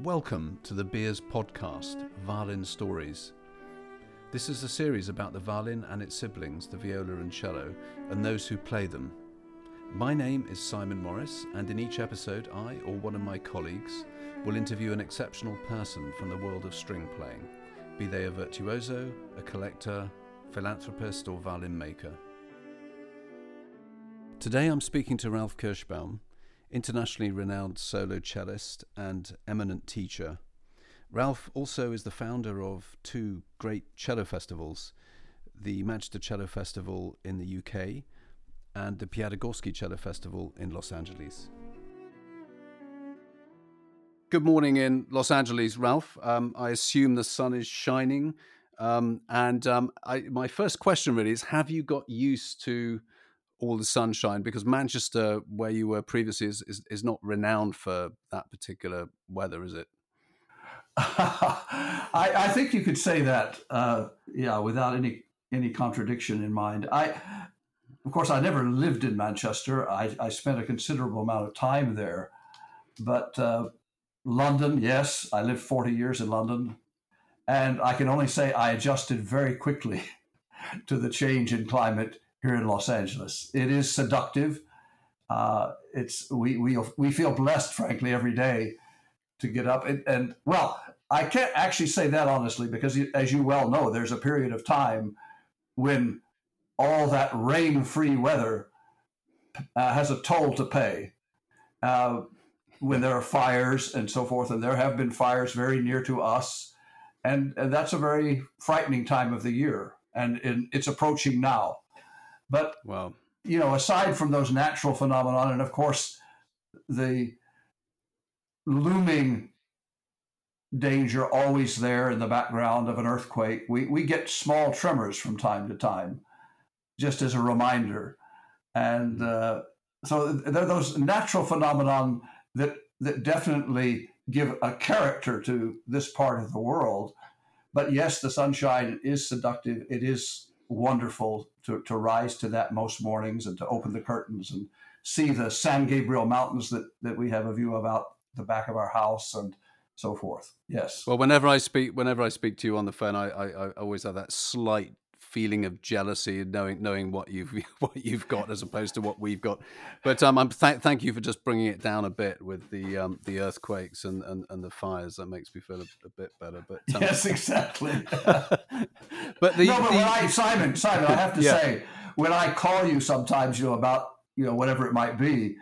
Welcome to the Beares podcast, Violin Stories. This is a series about the violin and its siblings, the viola and cello, and those who play them. My name is Simon Morris, and in each episode, I or one of my colleagues will interview an exceptional person from the world of string playing, be they a virtuoso, a collector, philanthropist, or violin maker. Today I'm speaking to Ralph Kirshbaum, internationally renowned solo cellist and eminent teacher. Ralph also is the founder of two great cello festivals the Manchester Cello Festival in the UK and the Piatigorsky Cello Festival in Los Angeles. Good morning in Los Angeles, Ralph. Um, I assume the sun is shining. Um, and um, I, my first question really is Have you got used to all the sunshine because Manchester, where you were previously, is, is, is not renowned for that particular weather, is it? I, I, think you could say that, uh, yeah, without any any contradiction in mind. I, of course, I never lived in Manchester. I, I spent a considerable amount of time there, but uh, London, yes, I lived forty years in London, and I can only say I adjusted very quickly to the change in climate here in Los Angeles. It is seductive. Uh, it's we we we feel blessed, frankly, every day to get up and, and well, I can't actually say that honestly because, as you well know, there's a period of time when all that rain-free weather uh, has a toll to pay. Uh, when there are fires and so forth, and there have been fires very near to us, and, and that's a very frightening time of the year, and, and it's approaching now. But well, you know, aside from those natural phenomena, and of course, the looming danger always there in the background of an earthquake, we, we get small tremors from time to time, just as a reminder. And uh, so there are those natural phenomenon that that definitely give a character to this part of the world. But yes, the sunshine is seductive. It is wonderful to, to rise to that most mornings and to open the curtains and see the San Gabriel Mountains that, that we have a view of out the back of our house and so forth. Yes. Well, whenever I speak, whenever I speak to you on the phone, I, I, I always have that slight feeling of jealousy, and knowing knowing what you've what you've got as opposed to what we've got. But um, I'm th- thank you for just bringing it down a bit with the um, the earthquakes and, and, and the fires. That makes me feel a, a bit better. But um, yes, exactly. but the, no, but the, when I Simon Simon, I have to yeah. say when I call you sometimes, you know about you know whatever it might be.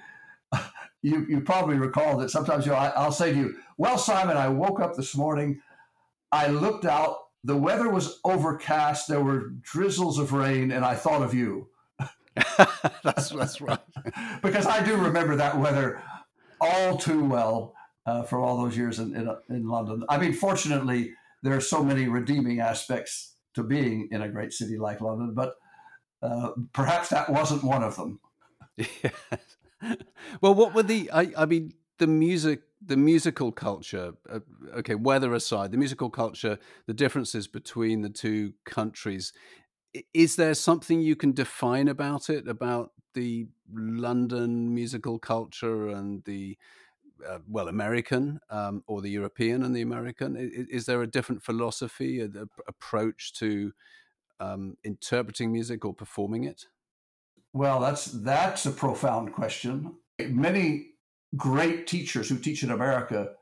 You, you probably recall that sometimes you know, I, I'll say to you, "Well, Simon, I woke up this morning, I looked out the weather was overcast. There were drizzles of rain, and I thought of you. that's that's right. because I do remember that weather all too well uh, for all those years in, in, in London. I mean, fortunately, there are so many redeeming aspects to being in a great city like London, but uh, perhaps that wasn't one of them. well, what were the? I, I mean, the music the musical culture uh, okay weather aside the musical culture the differences between the two countries is there something you can define about it about the london musical culture and the uh, well american um, or the european and the american? Is, is there a different philosophy a, a approach to um, interpreting music or performing it? Well that's that's a profound question. Many great teachers who teach in America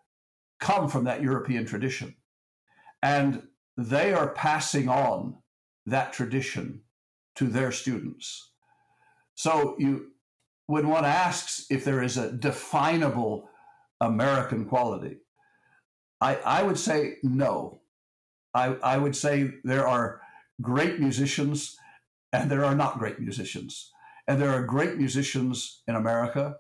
come from that European tradition. And they are passing on that tradition to their students. So you when one asks if there is a definable American quality, I, I would say no. I, I would say there are great musicians and there are not great musicians. And there are great musicians in America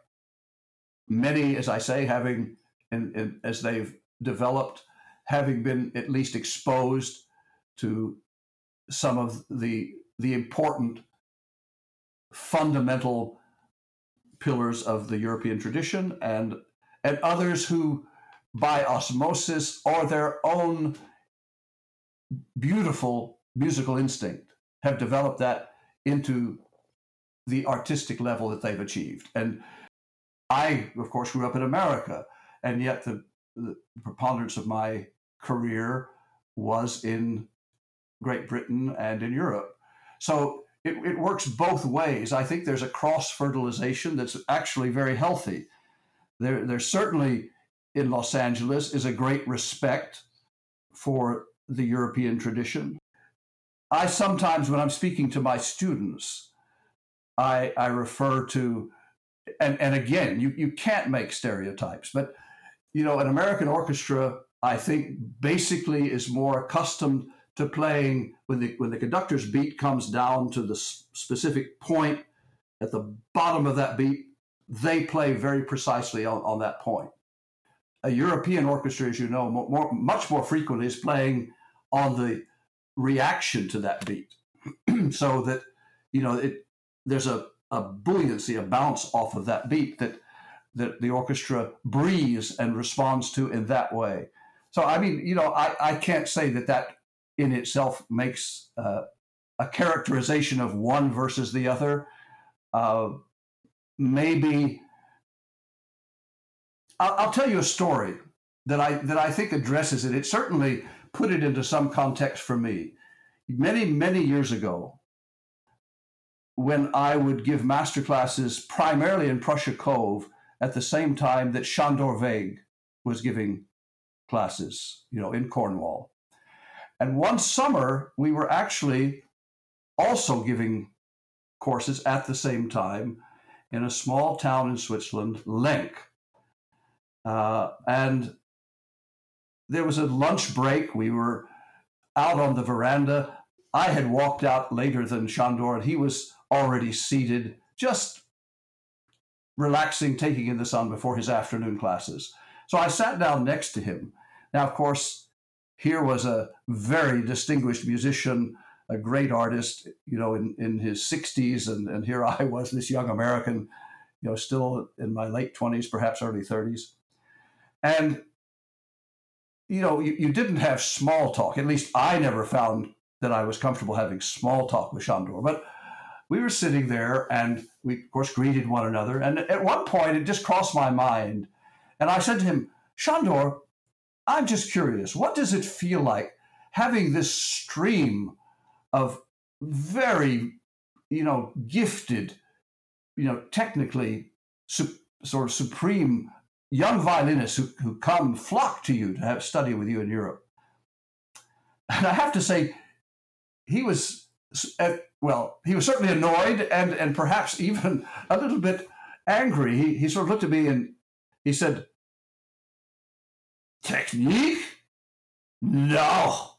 many, as I say, having, in, in, as they've developed, having been at least exposed to some of the the important fundamental pillars of the European tradition, and and others who, by osmosis or their own beautiful musical instinct, have developed that into the artistic level that they've achieved. And I, of course, grew up in America, and yet the the preponderance of my career was in Great Britain and in Europe. So it, it works both ways. I think there's a cross fertilization that's actually very healthy. There, there's certainly in Los Angeles is a great respect for the European tradition. I sometimes, when I'm speaking to my students, I, I refer to, and, and again, you, you can't make stereotypes, but you know, an American orchestra, I think, basically is more accustomed to playing when the when the conductor's beat comes down to the specific point at the bottom of that beat, they play very precisely on, on that point. A European orchestra, as you know, more, more, much more frequently is playing on the reaction to that beat, so that you know it. There's a, a buoyancy, a bounce off of that beat that that the orchestra breathes and responds to in that way. So, I mean, you know, I, I can't say that that in itself makes uh, a characterization of one versus the other. Uh, maybe I'll, I'll, tell you a story that I that I think addresses it. It certainly put it into some context for me. Many many years ago, when I would give master classes primarily in Prussia Cove at the same time that Sandor Végh was giving classes, you know, in Cornwall. And one summer, we were actually also giving courses at the same time in a small town in Switzerland, Lenk. Uh, and there was a lunch break. We were out on the veranda. I had walked out later than Sandor, and he was already seated, just relaxing, taking in the sun before his afternoon classes. So I sat down next to him. Now, of course, here was a very distinguished musician, a great artist, you know, in, in his 60s. And, and here I was, this young American, you know, still in my late 20s, perhaps early 30s. And, you know, you, you didn't have small talk. At least I never found that I was comfortable having small talk with Sandor. But we were sitting there and we, of course, greeted one another. And at one point, it just crossed my mind. And I said to him, Sandor, I'm just curious, what does it feel like having this stream of very, you know, gifted, you know, technically su- sort of supreme young violinists who, who come flock to you to have study with you in Europe? And I have to say, he was well, he was certainly annoyed and and perhaps even a little bit angry. He he sort of looked at me and he said, "Technique? No.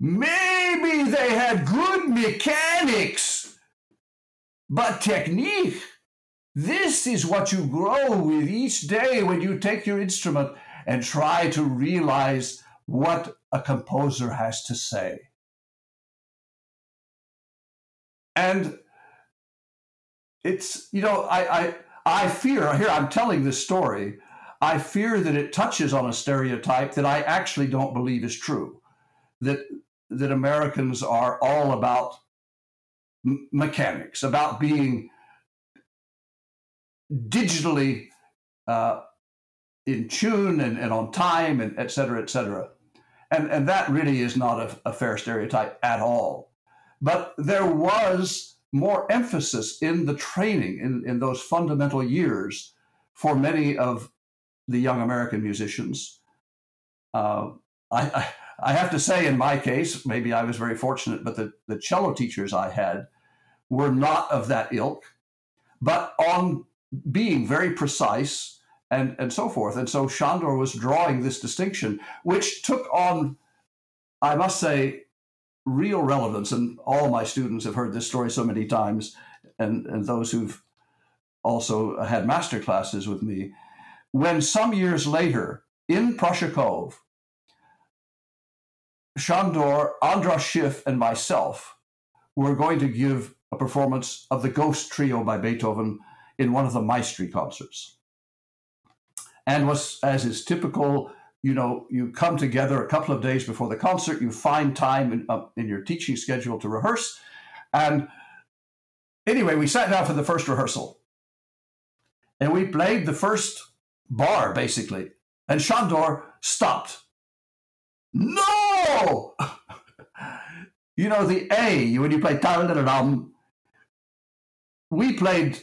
Maybe they had good mechanics, but technique." This is what you grow with each day when you take your instrument and try to realize what a composer has to say. And it's, you know, I, I, I fear, here I'm telling this story, I fear that it touches on a stereotype that I actually don't believe is true. That, that Americans are all about m- mechanics, about being digitally uh, in tune and, and on time and et cetera, et cetera. And, and that really is not a, a fair stereotype at all. But there was more emphasis in the training in, in those fundamental years for many of the young American musicians. Uh, I, I, I, have to say, in my case, maybe I was very fortunate, but the, the cello teachers I had were not of that ilk, but on being very precise and, and so forth. And so Sandor was drawing this distinction, which took on, I must say, real relevance, and all my students have heard this story so many times, and, and those who've also had master classes with me, when some years later in Prussia Cove, Sandor, Andras Schiff, and myself were going to give a performance of the Ghost Trio by Beethoven in one of the Maestri concerts. And was, as is typical, you know, you come together a couple of days before the concert, you find time in, uh, in your teaching schedule to rehearse. And anyway, we sat down for the first rehearsal and we played the first bar, basically. And Sándor stopped. No! you know, the A, when you play dum, we played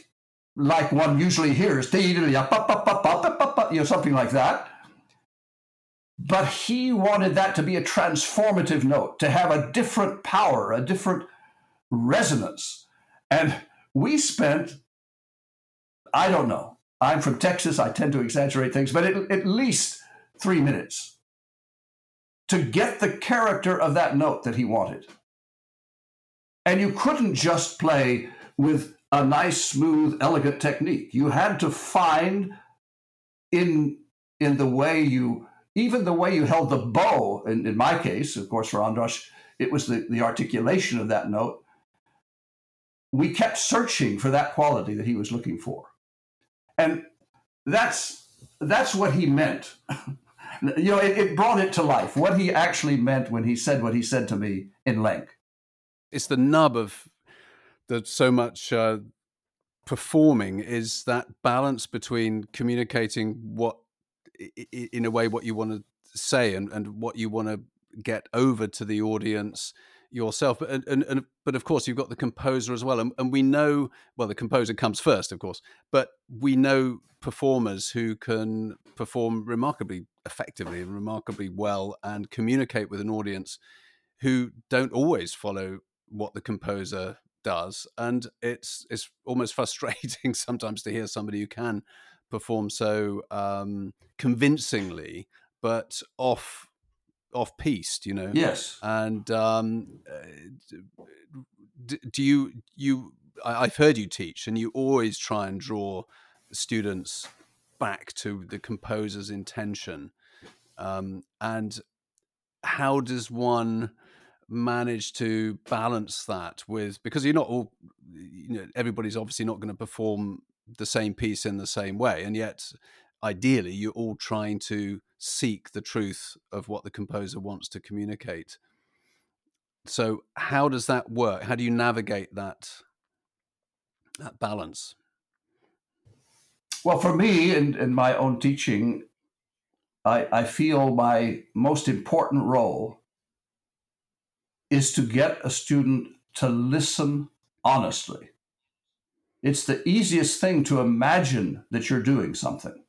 like one usually hears, you know, something like that. But he wanted that to be a transformative note, to have a different power, a different resonance. And we spent, I don't know, I'm from Texas, I tend to exaggerate things, but at, at least three minutes to get the character of that note that he wanted. And you couldn't just play with a nice, smooth, elegant technique. You had to find in in the way you even the way you held the bow, in, my case, of course, for Andras, it was the, the articulation of that note. We kept searching for that quality that he was looking for. And that's that's what he meant. you know, it, it, brought it to life. What he actually meant when he said what he said to me in Lenk. It's the nub of the so much uh, performing is that balance between communicating what in a way what you want to say and, and what you want to get over to the audience yourself but and, and, but of course you've got the composer as well and, and we know well the composer comes first of course but we know performers who can perform remarkably effectively and remarkably well and communicate with an audience who don't always follow what the composer does and it's it's almost frustrating sometimes to hear somebody who can perform so um, convincingly, but off off piste, you know. Yes. And um, uh, do you you? I've heard you teach, and you always try and draw students back to the composer's intention. Um, and how does one manage to balance that with because you're not all you know everybody's obviously not going to perform the same piece in the same way and yet ideally you're all trying to seek the truth of what the composer wants to communicate. So how does that work? How do you navigate that that balance? Well for me in, in my own teaching I, I feel my most important role is to get a student to listen honestly it's the easiest thing to imagine that you're doing something.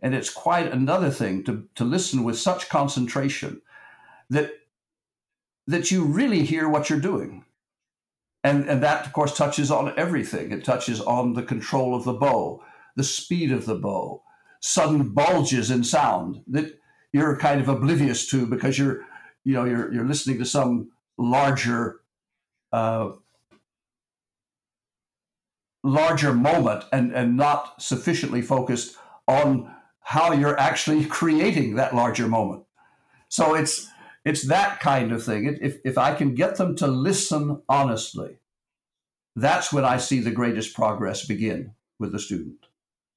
And it's quite another thing to, to listen with such concentration that, that you really hear what you're doing. And, and that, of course, touches on everything. It touches on the control of the bow, the speed of the bow, sudden bulges in sound that you're kind of oblivious to because you're, you know, you're, you're listening to some larger uh, larger moment and, and not sufficiently focused on how you're actually creating that larger moment. So it's it's that kind of thing. If, if I can get them to listen honestly, that's when I see the greatest progress begin with the student.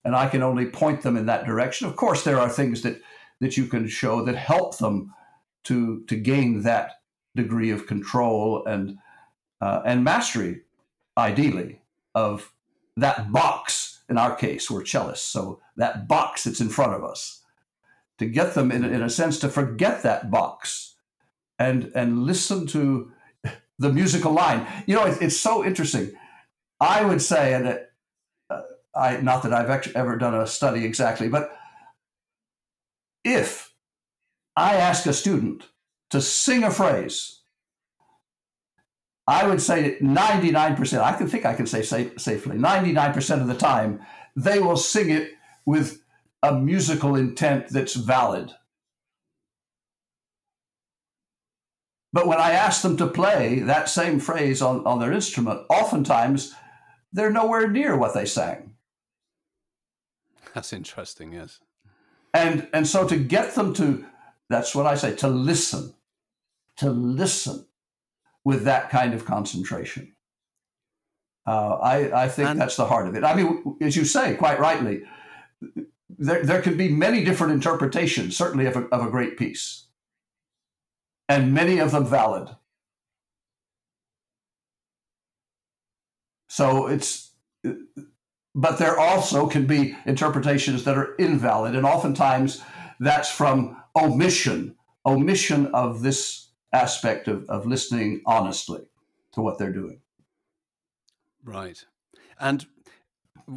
And I can only point them in that direction. Of course, there are things that, that you can show that help them to, to gain that degree of control and, uh, and mastery, ideally, of that box, in our case, we're cellists, so that box that's in front of us, to get them, in, in a sense, to forget that box and, and listen to the musical line. You know, it, it's so interesting. I would say, and it, uh, I not that I've ever done a study exactly, but if I ask a student to sing a phrase I would say 99%, I can think I can say safe, safely, 99% of the time, they will sing it with a musical intent that's valid. But when I ask them to play that same phrase on, on their instrument, oftentimes they're nowhere near what they sang. That's interesting, yes. And and so to get them to that's what I say, to listen, to listen with that kind of concentration. Uh, I, I think and, that's the heart of it. I mean, as you say, quite rightly, there, there can be many different interpretations, certainly of a, of a great piece, and many of them valid. So it's, but there also can be interpretations that are invalid. And oftentimes that's from omission, omission of this aspect of, of listening honestly to what they're doing. Right. And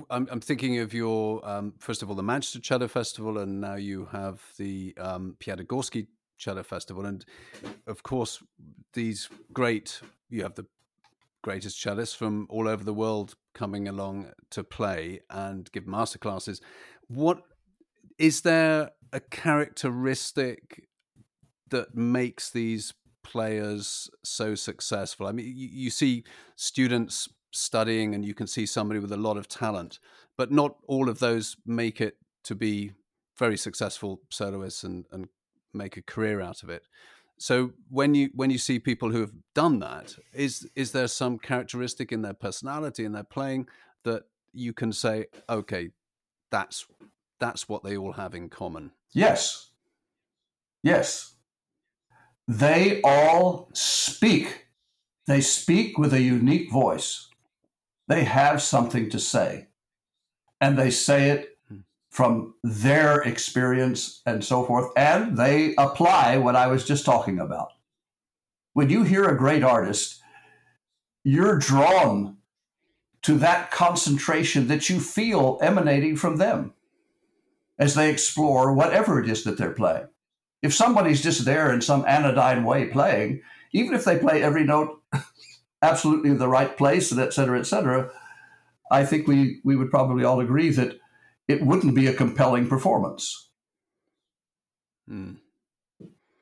I'm, I'm thinking of your, um, first of all, the Manchester Cello Festival, and now you have the um, Piatigorsky Cello Festival. And of course, these great, you have the greatest cellists from all over the world coming along to play and give masterclasses. What is there a characteristic that makes these players so successful? I mean, you, you, see students studying and you can see somebody with a lot of talent, but not all of those make it to be very successful soloists and, and make a career out of it. So when you when you see people who have done that, is is there some characteristic in their personality and their playing that you can say, okay, that's that's what they all have in common? Yes. Yes. They all speak. They speak with a unique voice. They have something to say. And they say it hmm. from their experience and so forth, and they apply what I was just talking about. When you hear a great artist, you're drawn to that concentration that you feel emanating from them as they explore whatever it is that they're playing. If somebody's just there in some anodyne way playing, even if they play every note absolutely in the right place and et cetera, et cetera, I think we, we would probably all agree that it wouldn't be a compelling performance. Hmm.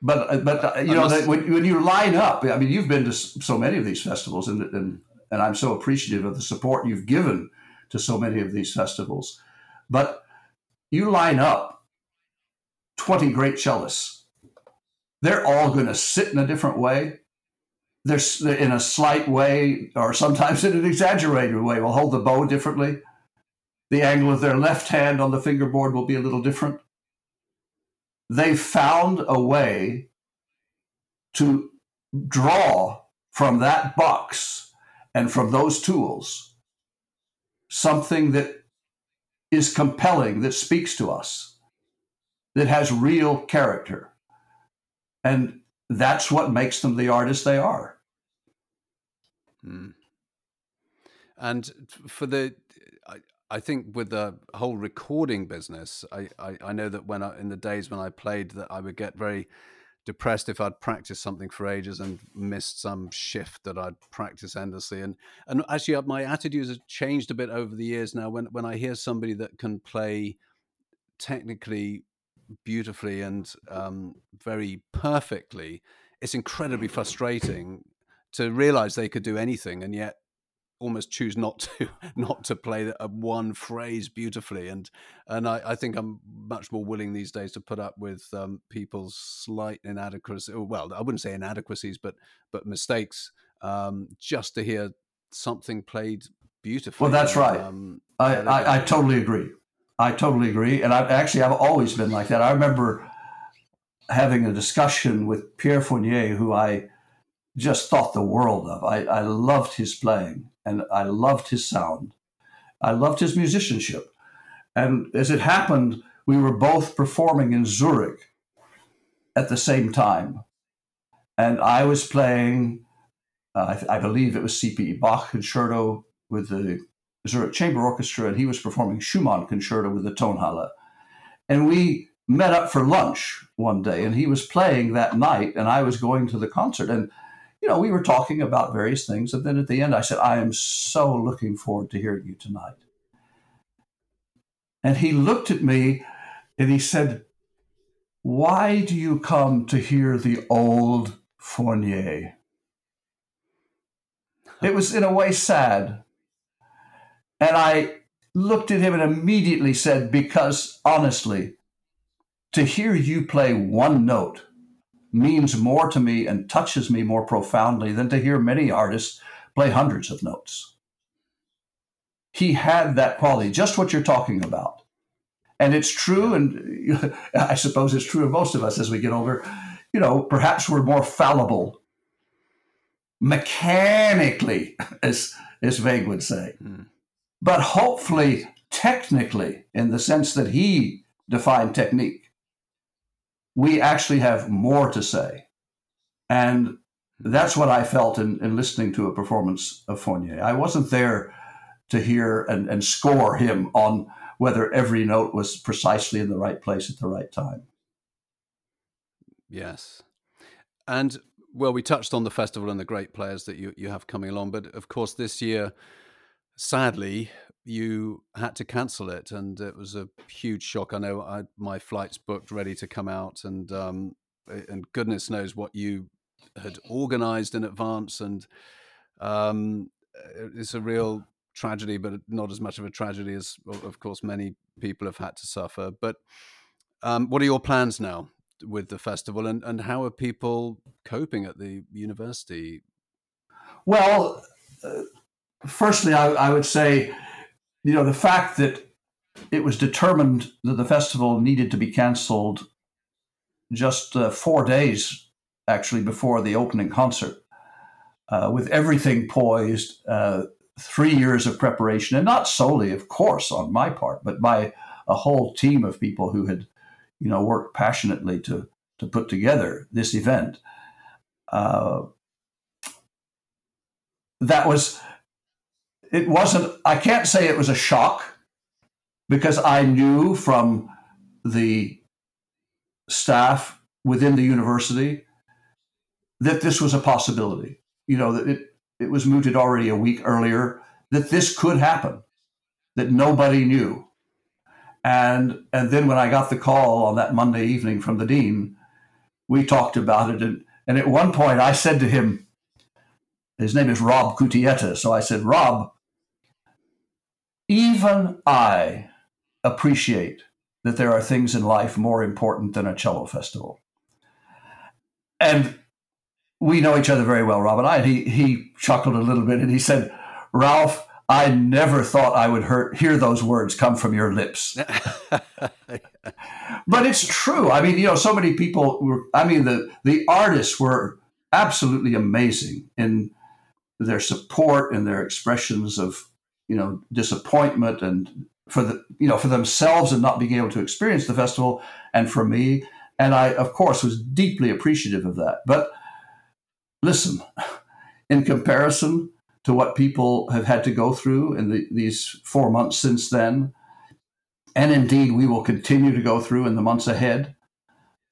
But uh, but uh, you know that when, when you line up, I mean, you've been to so many of these festivals, and and and I'm so appreciative of the support you've given to so many of these festivals. But you line up 20 great cellists. They're all going to sit in a different way. They're in a slight way, or sometimes in an exaggerated way. Will hold the bow differently. The angle of their left hand on the fingerboard will be a little different. They found a way to draw from that box and from those tools something that is compelling, that speaks to us, that has real character. And that's what makes them the artists they are. Hmm. And for the I think with the whole recording business, I, I, I, know that when I, in the days when I played, that I would get very depressed if I'd practiced something for ages and missed some shift that I'd practice endlessly. And and actually, uh, my attitudes have changed a bit over the years now. When when I hear somebody that can play technically beautifully and um, very perfectly, it's incredibly frustrating to realize they could do anything and yet almost choose not to not to play a one phrase beautifully. And and I, I, think I'm much more willing these days to put up with um, people's slight inadequacies well I wouldn't say inadequacies but but mistakes um, just to hear something played beautifully well that's right. um, I, I, I, totally agree. I totally agree. And I actually I've always been like that. I remember having a discussion with Pierre Fournier who I just thought the world of I, I loved his playing and I loved his sound. I loved his musicianship. And as it happened, we were both performing in Zurich at the same time. And I was playing, uh, I, I, believe it was C.P.E. Bach concerto with the Zurich Chamber Orchestra, and he was performing Schumann concerto with the Tonhalle. And we met up for lunch one day, and he was playing that night, and I was going to the concert. And you know, we were talking about various things. And then at the end, I said, I am so looking forward to hearing you tonight. And he looked at me and he said, Why do you come to hear the old Fournier? It was in a way sad. And I looked at him and immediately said, Because honestly, to hear you play one note means more to me and touches me more profoundly than to hear many artists play hundreds of notes. He had that quality, just what you're talking about. And it's true, and I suppose it's true of most of us as we get older. You know, perhaps we're more fallible mechanically, as as Végh would say. Mm. but hopefully technically, in the sense that he defined technique, we actually have more to say. And that's what I felt in, in listening to a performance of Fournier. I wasn't there to hear and, and score him on whether every note was precisely in the right place at the right time. Yes. And well, we touched on the festival and the great players that you, you have coming along, but of course, this year, sadly, you had to cancel it, and it was a huge shock. I know I, my flights booked, ready to come out, and um, and goodness knows what you had organised in advance, and um, it's a real tragedy, but not as much of a tragedy as, of course, many people have had to suffer. But um, what are your plans now with the festival, and, and how are people coping at the university? Well, uh, firstly, I, I would say, you know, the fact that it was determined that the festival needed to be cancelled just uh, four days actually before the opening concert, uh, with everything poised, uh, three years of preparation, and not solely, of course, on my part, but by a whole team of people who had, you know, worked passionately to to put together this event. Uh, that was, it wasn't. I can't say it was a shock because I knew from the staff within the university that this was a possibility. You know, that it, it was mooted already a week earlier that this could happen, that nobody knew. And, and then when I got the call on that Monday evening from the dean, we talked about it. And, and at one point I said to him, his name is Rob Cutietta. So I said, Rob, even I appreciate that there are things in life more important than a cello festival. And we know each other very well, Rob and I. And he, he chuckled a little bit and he said, Ralph, I never thought I would hear, hear those words come from your lips. but it's true. I mean, you know, so many people were, I mean, the, the artists were absolutely amazing in their support and their expressions of, you know, disappointment and for the, you know, for themselves and not being able to experience the festival and for me. And I, of course, was deeply appreciative of that. But listen, in comparison to what people have had to go through in the, these four months since then, and indeed we will continue to go through in the months ahead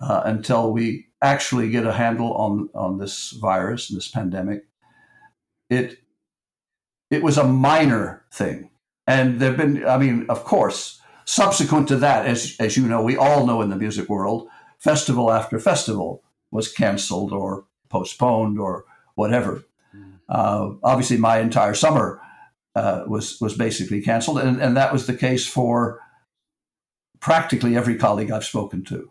uh, until we actually get a handle on, on this virus and this pandemic. It it was a minor thing, and there've been. I mean, of course, subsequent to that, as as you know, we all know in the music world, festival after festival was canceled or postponed or whatever. Mm. Uh, obviously, my entire summer uh, was was basically canceled, and, and that was the case for practically every colleague I've spoken to.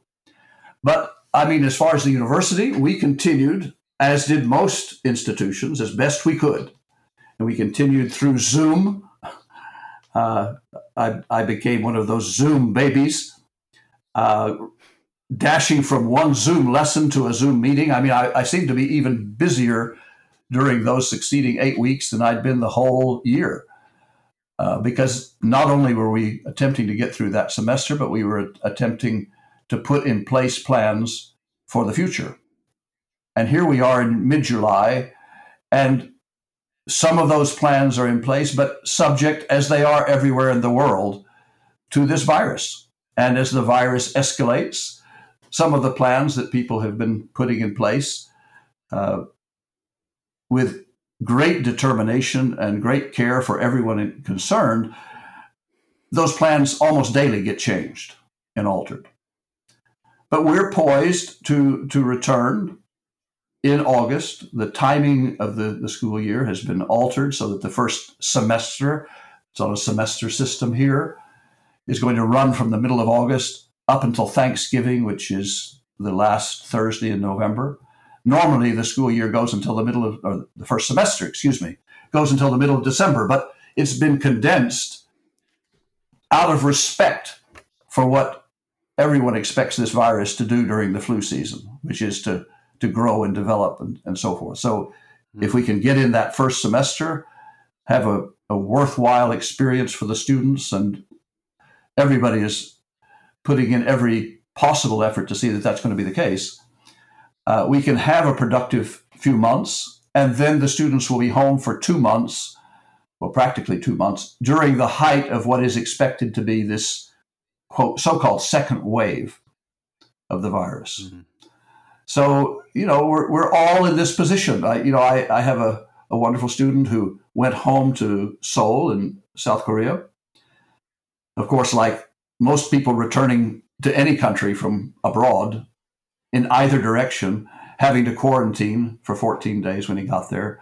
But I mean, as far as the university, we continued, as did most institutions, as best we could, and we continued through Zoom. Uh, I, I, became one of those Zoom babies. Uh, dashing from one Zoom lesson to a Zoom meeting. I mean, I, I seemed to be even busier during those succeeding eight weeks than I'd been the whole year. Uh, because not only were we attempting to get through that semester, but we were attempting to put in place plans for the future. And here we are in mid July, and some of those plans are in place, but subject, as they are everywhere in the world, to this virus. And as the virus escalates, some of the plans that people have been putting in place uh, with great determination and great care for everyone concerned, those plans almost daily get changed and altered. But we're poised to, to return in August. The timing of the, the school year has been altered so that the first semester, it's on a semester system here, is going to run from the middle of August up until Thanksgiving, which is the last Thursday in November. Normally, the school year goes until the middle of, or the first semester, excuse me, goes until the middle of December, but it's been condensed out of respect for what everyone expects this virus to do during the flu season, which is to, to grow and develop and, and so forth. So, mm-hmm. if we can get in that first semester, have a a worthwhile experience for the students, and everybody is putting in every possible effort to see that that's going to be the case. Uh, we can have a productive few months, and then the students will be home for two months, well, practically two months, during the height of what is expected to be this quote so-called second wave of the virus. Mm-hmm. So you know we're we're all in this position. I you know I, I have a, a wonderful student who went home to Seoul in South Korea. Of course, like most people returning to any country from abroad in either direction, having to quarantine for 14 days when he got there.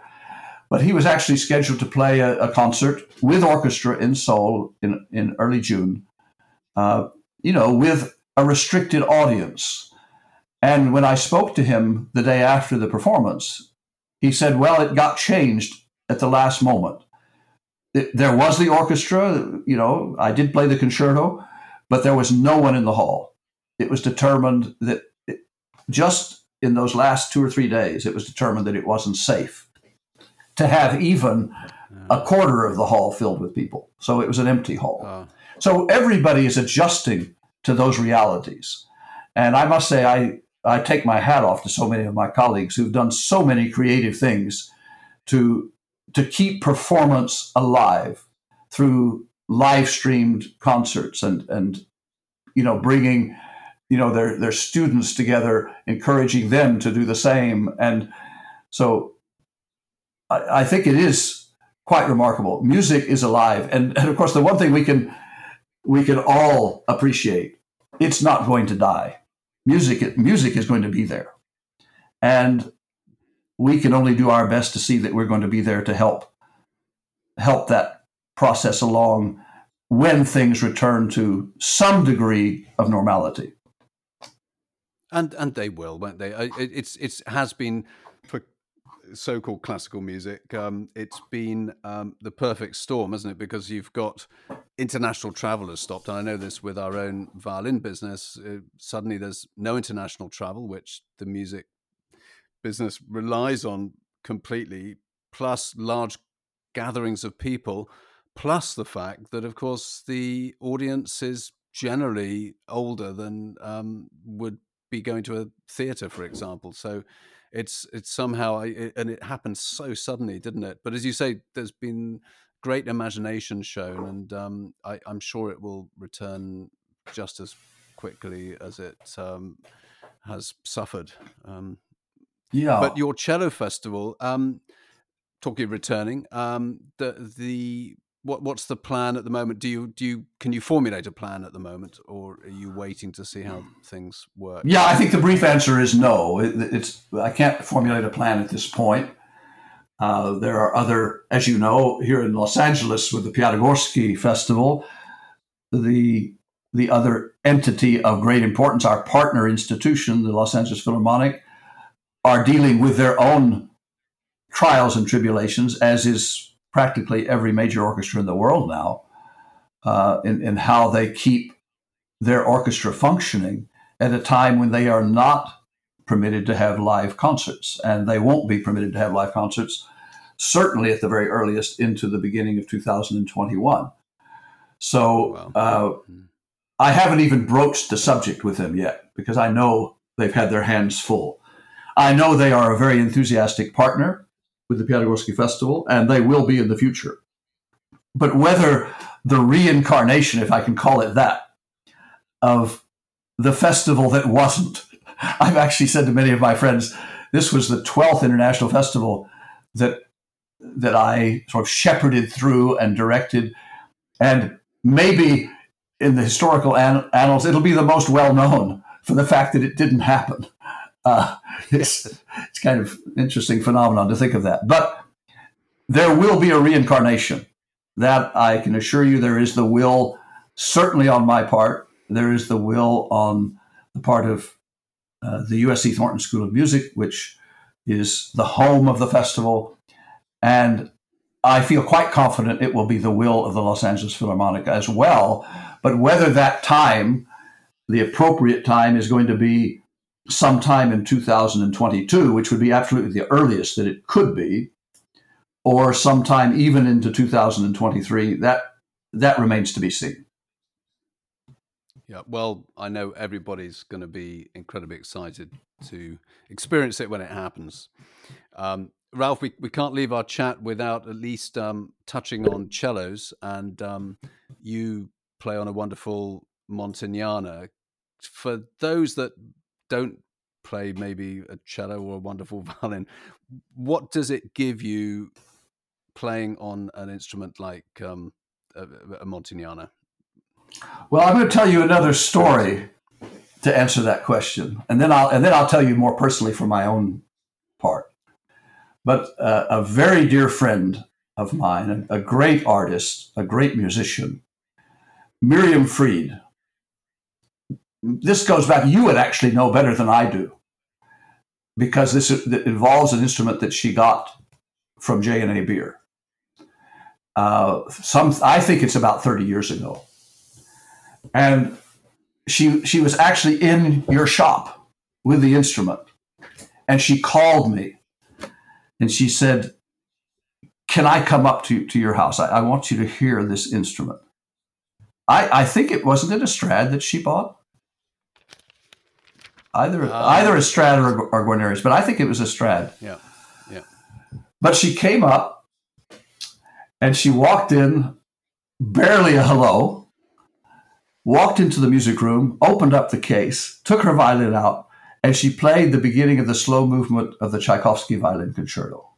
But he was actually scheduled to play a, a concert with orchestra in Seoul in, in early June, uh, you know, with a restricted audience. And when I spoke to him the day after the performance, he said, Well, it got changed at the last moment. It, there was the orchestra, you know, I did play the concerto, but there was no one in the hall. It was determined that it, just in those last two or three days, it was determined that it wasn't safe to have even a quarter of the hall filled with people. So it was an empty hall. So everybody is adjusting to those realities. And I must say, I, I take my hat off to so many of my colleagues who've done so many creative things to, to keep performance alive through live streamed concerts and, and you know, bringing you know their their students together, encouraging them to do the same. And so I, I think it is quite remarkable. Music is alive, and, and of course the one thing we can we can all appreciate it's not going to die. Music music is going to be there, and we can only do our best to see that we're going to be there to help help that process along when things return to some degree of normality. And and they will, won't they? It's it's has been so-called classical music. Um, it's been um, the perfect storm, hasn't it? Because you've got international travel has stopped, and I know this with our own violin business. Uh, suddenly, there's no international travel, which the music business relies on completely. Plus, large gatherings of people plus the fact that, of course, the audience is generally older than um, would be going to a theatre, for example. So it's it's somehow it, and it happened so suddenly, didn't it? But as you say, there's been great imagination shown, and um, I, am sure it will return just as quickly as it um, has suffered. Um, yeah. But your cello festival, um, talking of returning, um, the the what what's the plan at the moment? Do you do you can you formulate a plan at the moment, or are you waiting to see how things work? Yeah, I think the brief answer is no. It, it's I can't formulate a plan at this point. Uh, there are other, as you know, here in Los Angeles with the Piatigorsky Festival, the the other entity of great importance, our partner institution, the Los Angeles Philharmonic, are dealing with their own trials and tribulations, as is practically every major orchestra in the world now uh, in, in how they keep their orchestra functioning at a time when they are not permitted to have live concerts. And they won't be permitted to have live concerts, certainly at the very earliest into the beginning of 2021. So uh, hmm. I haven't even broached the subject with them yet because I know they've had their hands full. I know they are a very enthusiastic partner with the Piatigorsky Festival, and they will be in the future. But whether the reincarnation, if I can call it that, of the festival that wasn't, I've actually said to many of my friends, this was the 12th international festival that that I sort of shepherded through and directed, and maybe in the historical an- annals, it'll be the most well known for the fact that it didn't happen. Uh, it's, it's kind of interesting phenomenon to think of that. But there will be a reincarnation. That I can assure you, there is the will, certainly on my part. There is the will on the part of uh, the USC Thornton School of Music, which is the home of the festival. And I feel quite confident it will be the will of the Los Angeles Philharmonic as well. But whether that time, the appropriate time, is going to be sometime in 2022, which would be absolutely the earliest that it could be, or sometime even into 2023, that that remains to be seen. Yeah, well, I know everybody's going to be incredibly excited to experience it when it happens. Um, Ralph, we, we can't leave our chat without at least um, touching on cellos, and um, you play on a wonderful Montagnana. For those that don't play maybe a cello or a wonderful violin, what does it give you playing on an instrument like um, a, a Montagnana? Well, I'm going to tell you another story to answer that question, and then I'll and then I'll tell you more personally for my own part. But uh, a very dear friend of mine, a, great artist, a great musician, Miriam Fried. This goes back. You would actually know better than I do, because this involves an instrument that she got from J and A Beare. Uh, some, I think it's about thirty years ago, and she she was actually in your shop with the instrument, and she called me and she said, Can I come up to, to your house? I, I want you to hear this instrument. I, I think it wasn't it a Strad that she bought? Either uh, either a Strad or, or Guarnerius, but I think it was a Strad. Yeah. Yeah. But she came up and she walked in, barely a hello, walked into the music room, opened up the case, took her violin out, and she played the beginning of the slow movement of the Tchaikovsky Violin Concerto.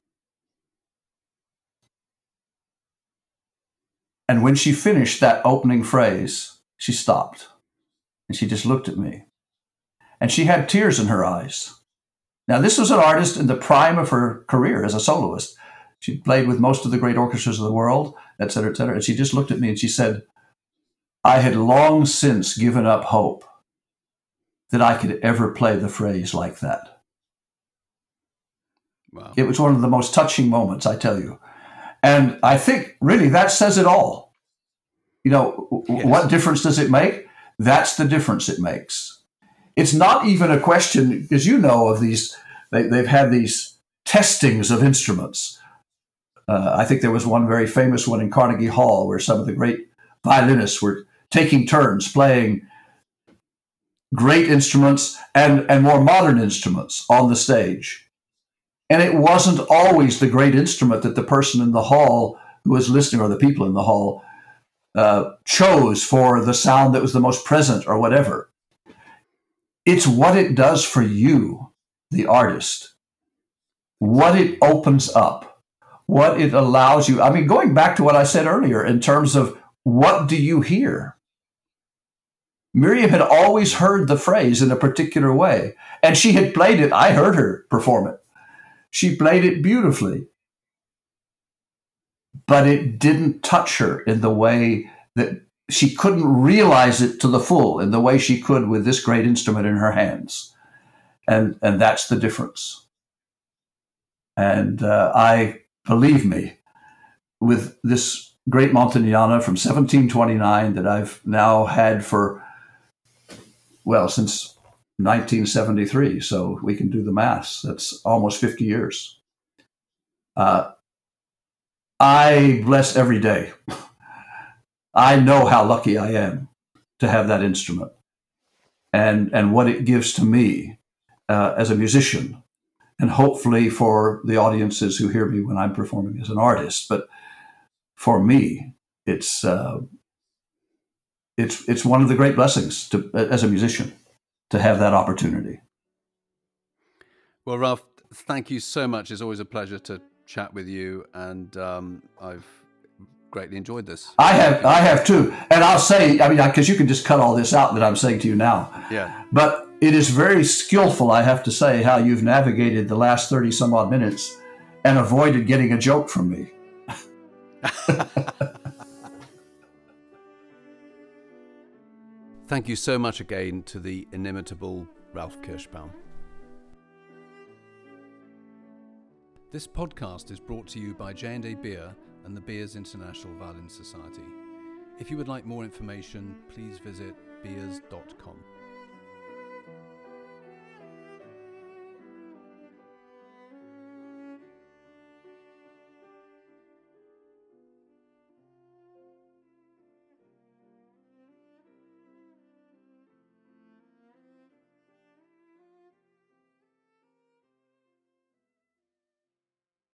And when she finished that opening phrase, she stopped and she just looked at me. And she had tears in her eyes. Now, this was an artist in the prime of her career as a soloist. She played with most of the great orchestras of the world, et cetera, et cetera. And she just looked at me and she said, I had long since given up hope that I could ever play the phrase like that. Wow. It was one of the most touching moments, I tell you. And I think really that says it all. You know, yes. what difference does it make? That's the difference it makes. It's not even a question, as you know, of these, they, have had these testings of instruments. Uh, I think there was one very famous one in Carnegie Hall where some of the great violinists were taking turns playing great instruments and, and more modern instruments on the stage. And it wasn't always the great instrument that the person in the hall who was listening, or the people in the hall, uh, chose for the sound that was the most present or whatever. It's what it does for you, the artist, what it opens up, what it allows you. I mean, going back to what I said earlier in terms of what do you hear? Miriam had always heard the phrase in a particular way, and she had played it. I heard her perform it. She played it beautifully, but it didn't touch her in the way that she couldn't realize it to the full in the way she could with this great instrument in her hands. And, and that's the difference. And uh, I, believe me, with this great Montagnana from 1729 that I've now had for well, since 1973. So we can do the maths. That's almost 50 years. Uh, I bless every day. I know how lucky I am to have that instrument and, and what it gives to me uh, as a musician, and hopefully for the audiences who hear me when I'm performing as an artist. But for me, it's uh, it's it's one of the great blessings to as a musician to have that opportunity. Well, Ralph, thank you so much. It's always a pleasure to chat with you, and um, I've greatly enjoyed this. I have, I have too, and I'll say, I mean, because you can just cut all this out that I'm saying to you now. Yeah. But it is very skillful, I have to say, how you've navigated the last thirty some odd minutes and avoided getting a joke from me. Thank you so much again to the inimitable Ralph Kirshbaum. This podcast is brought to you by J&A Beare and the Beares International Violin Society. If you would like more information, please visit beares.com.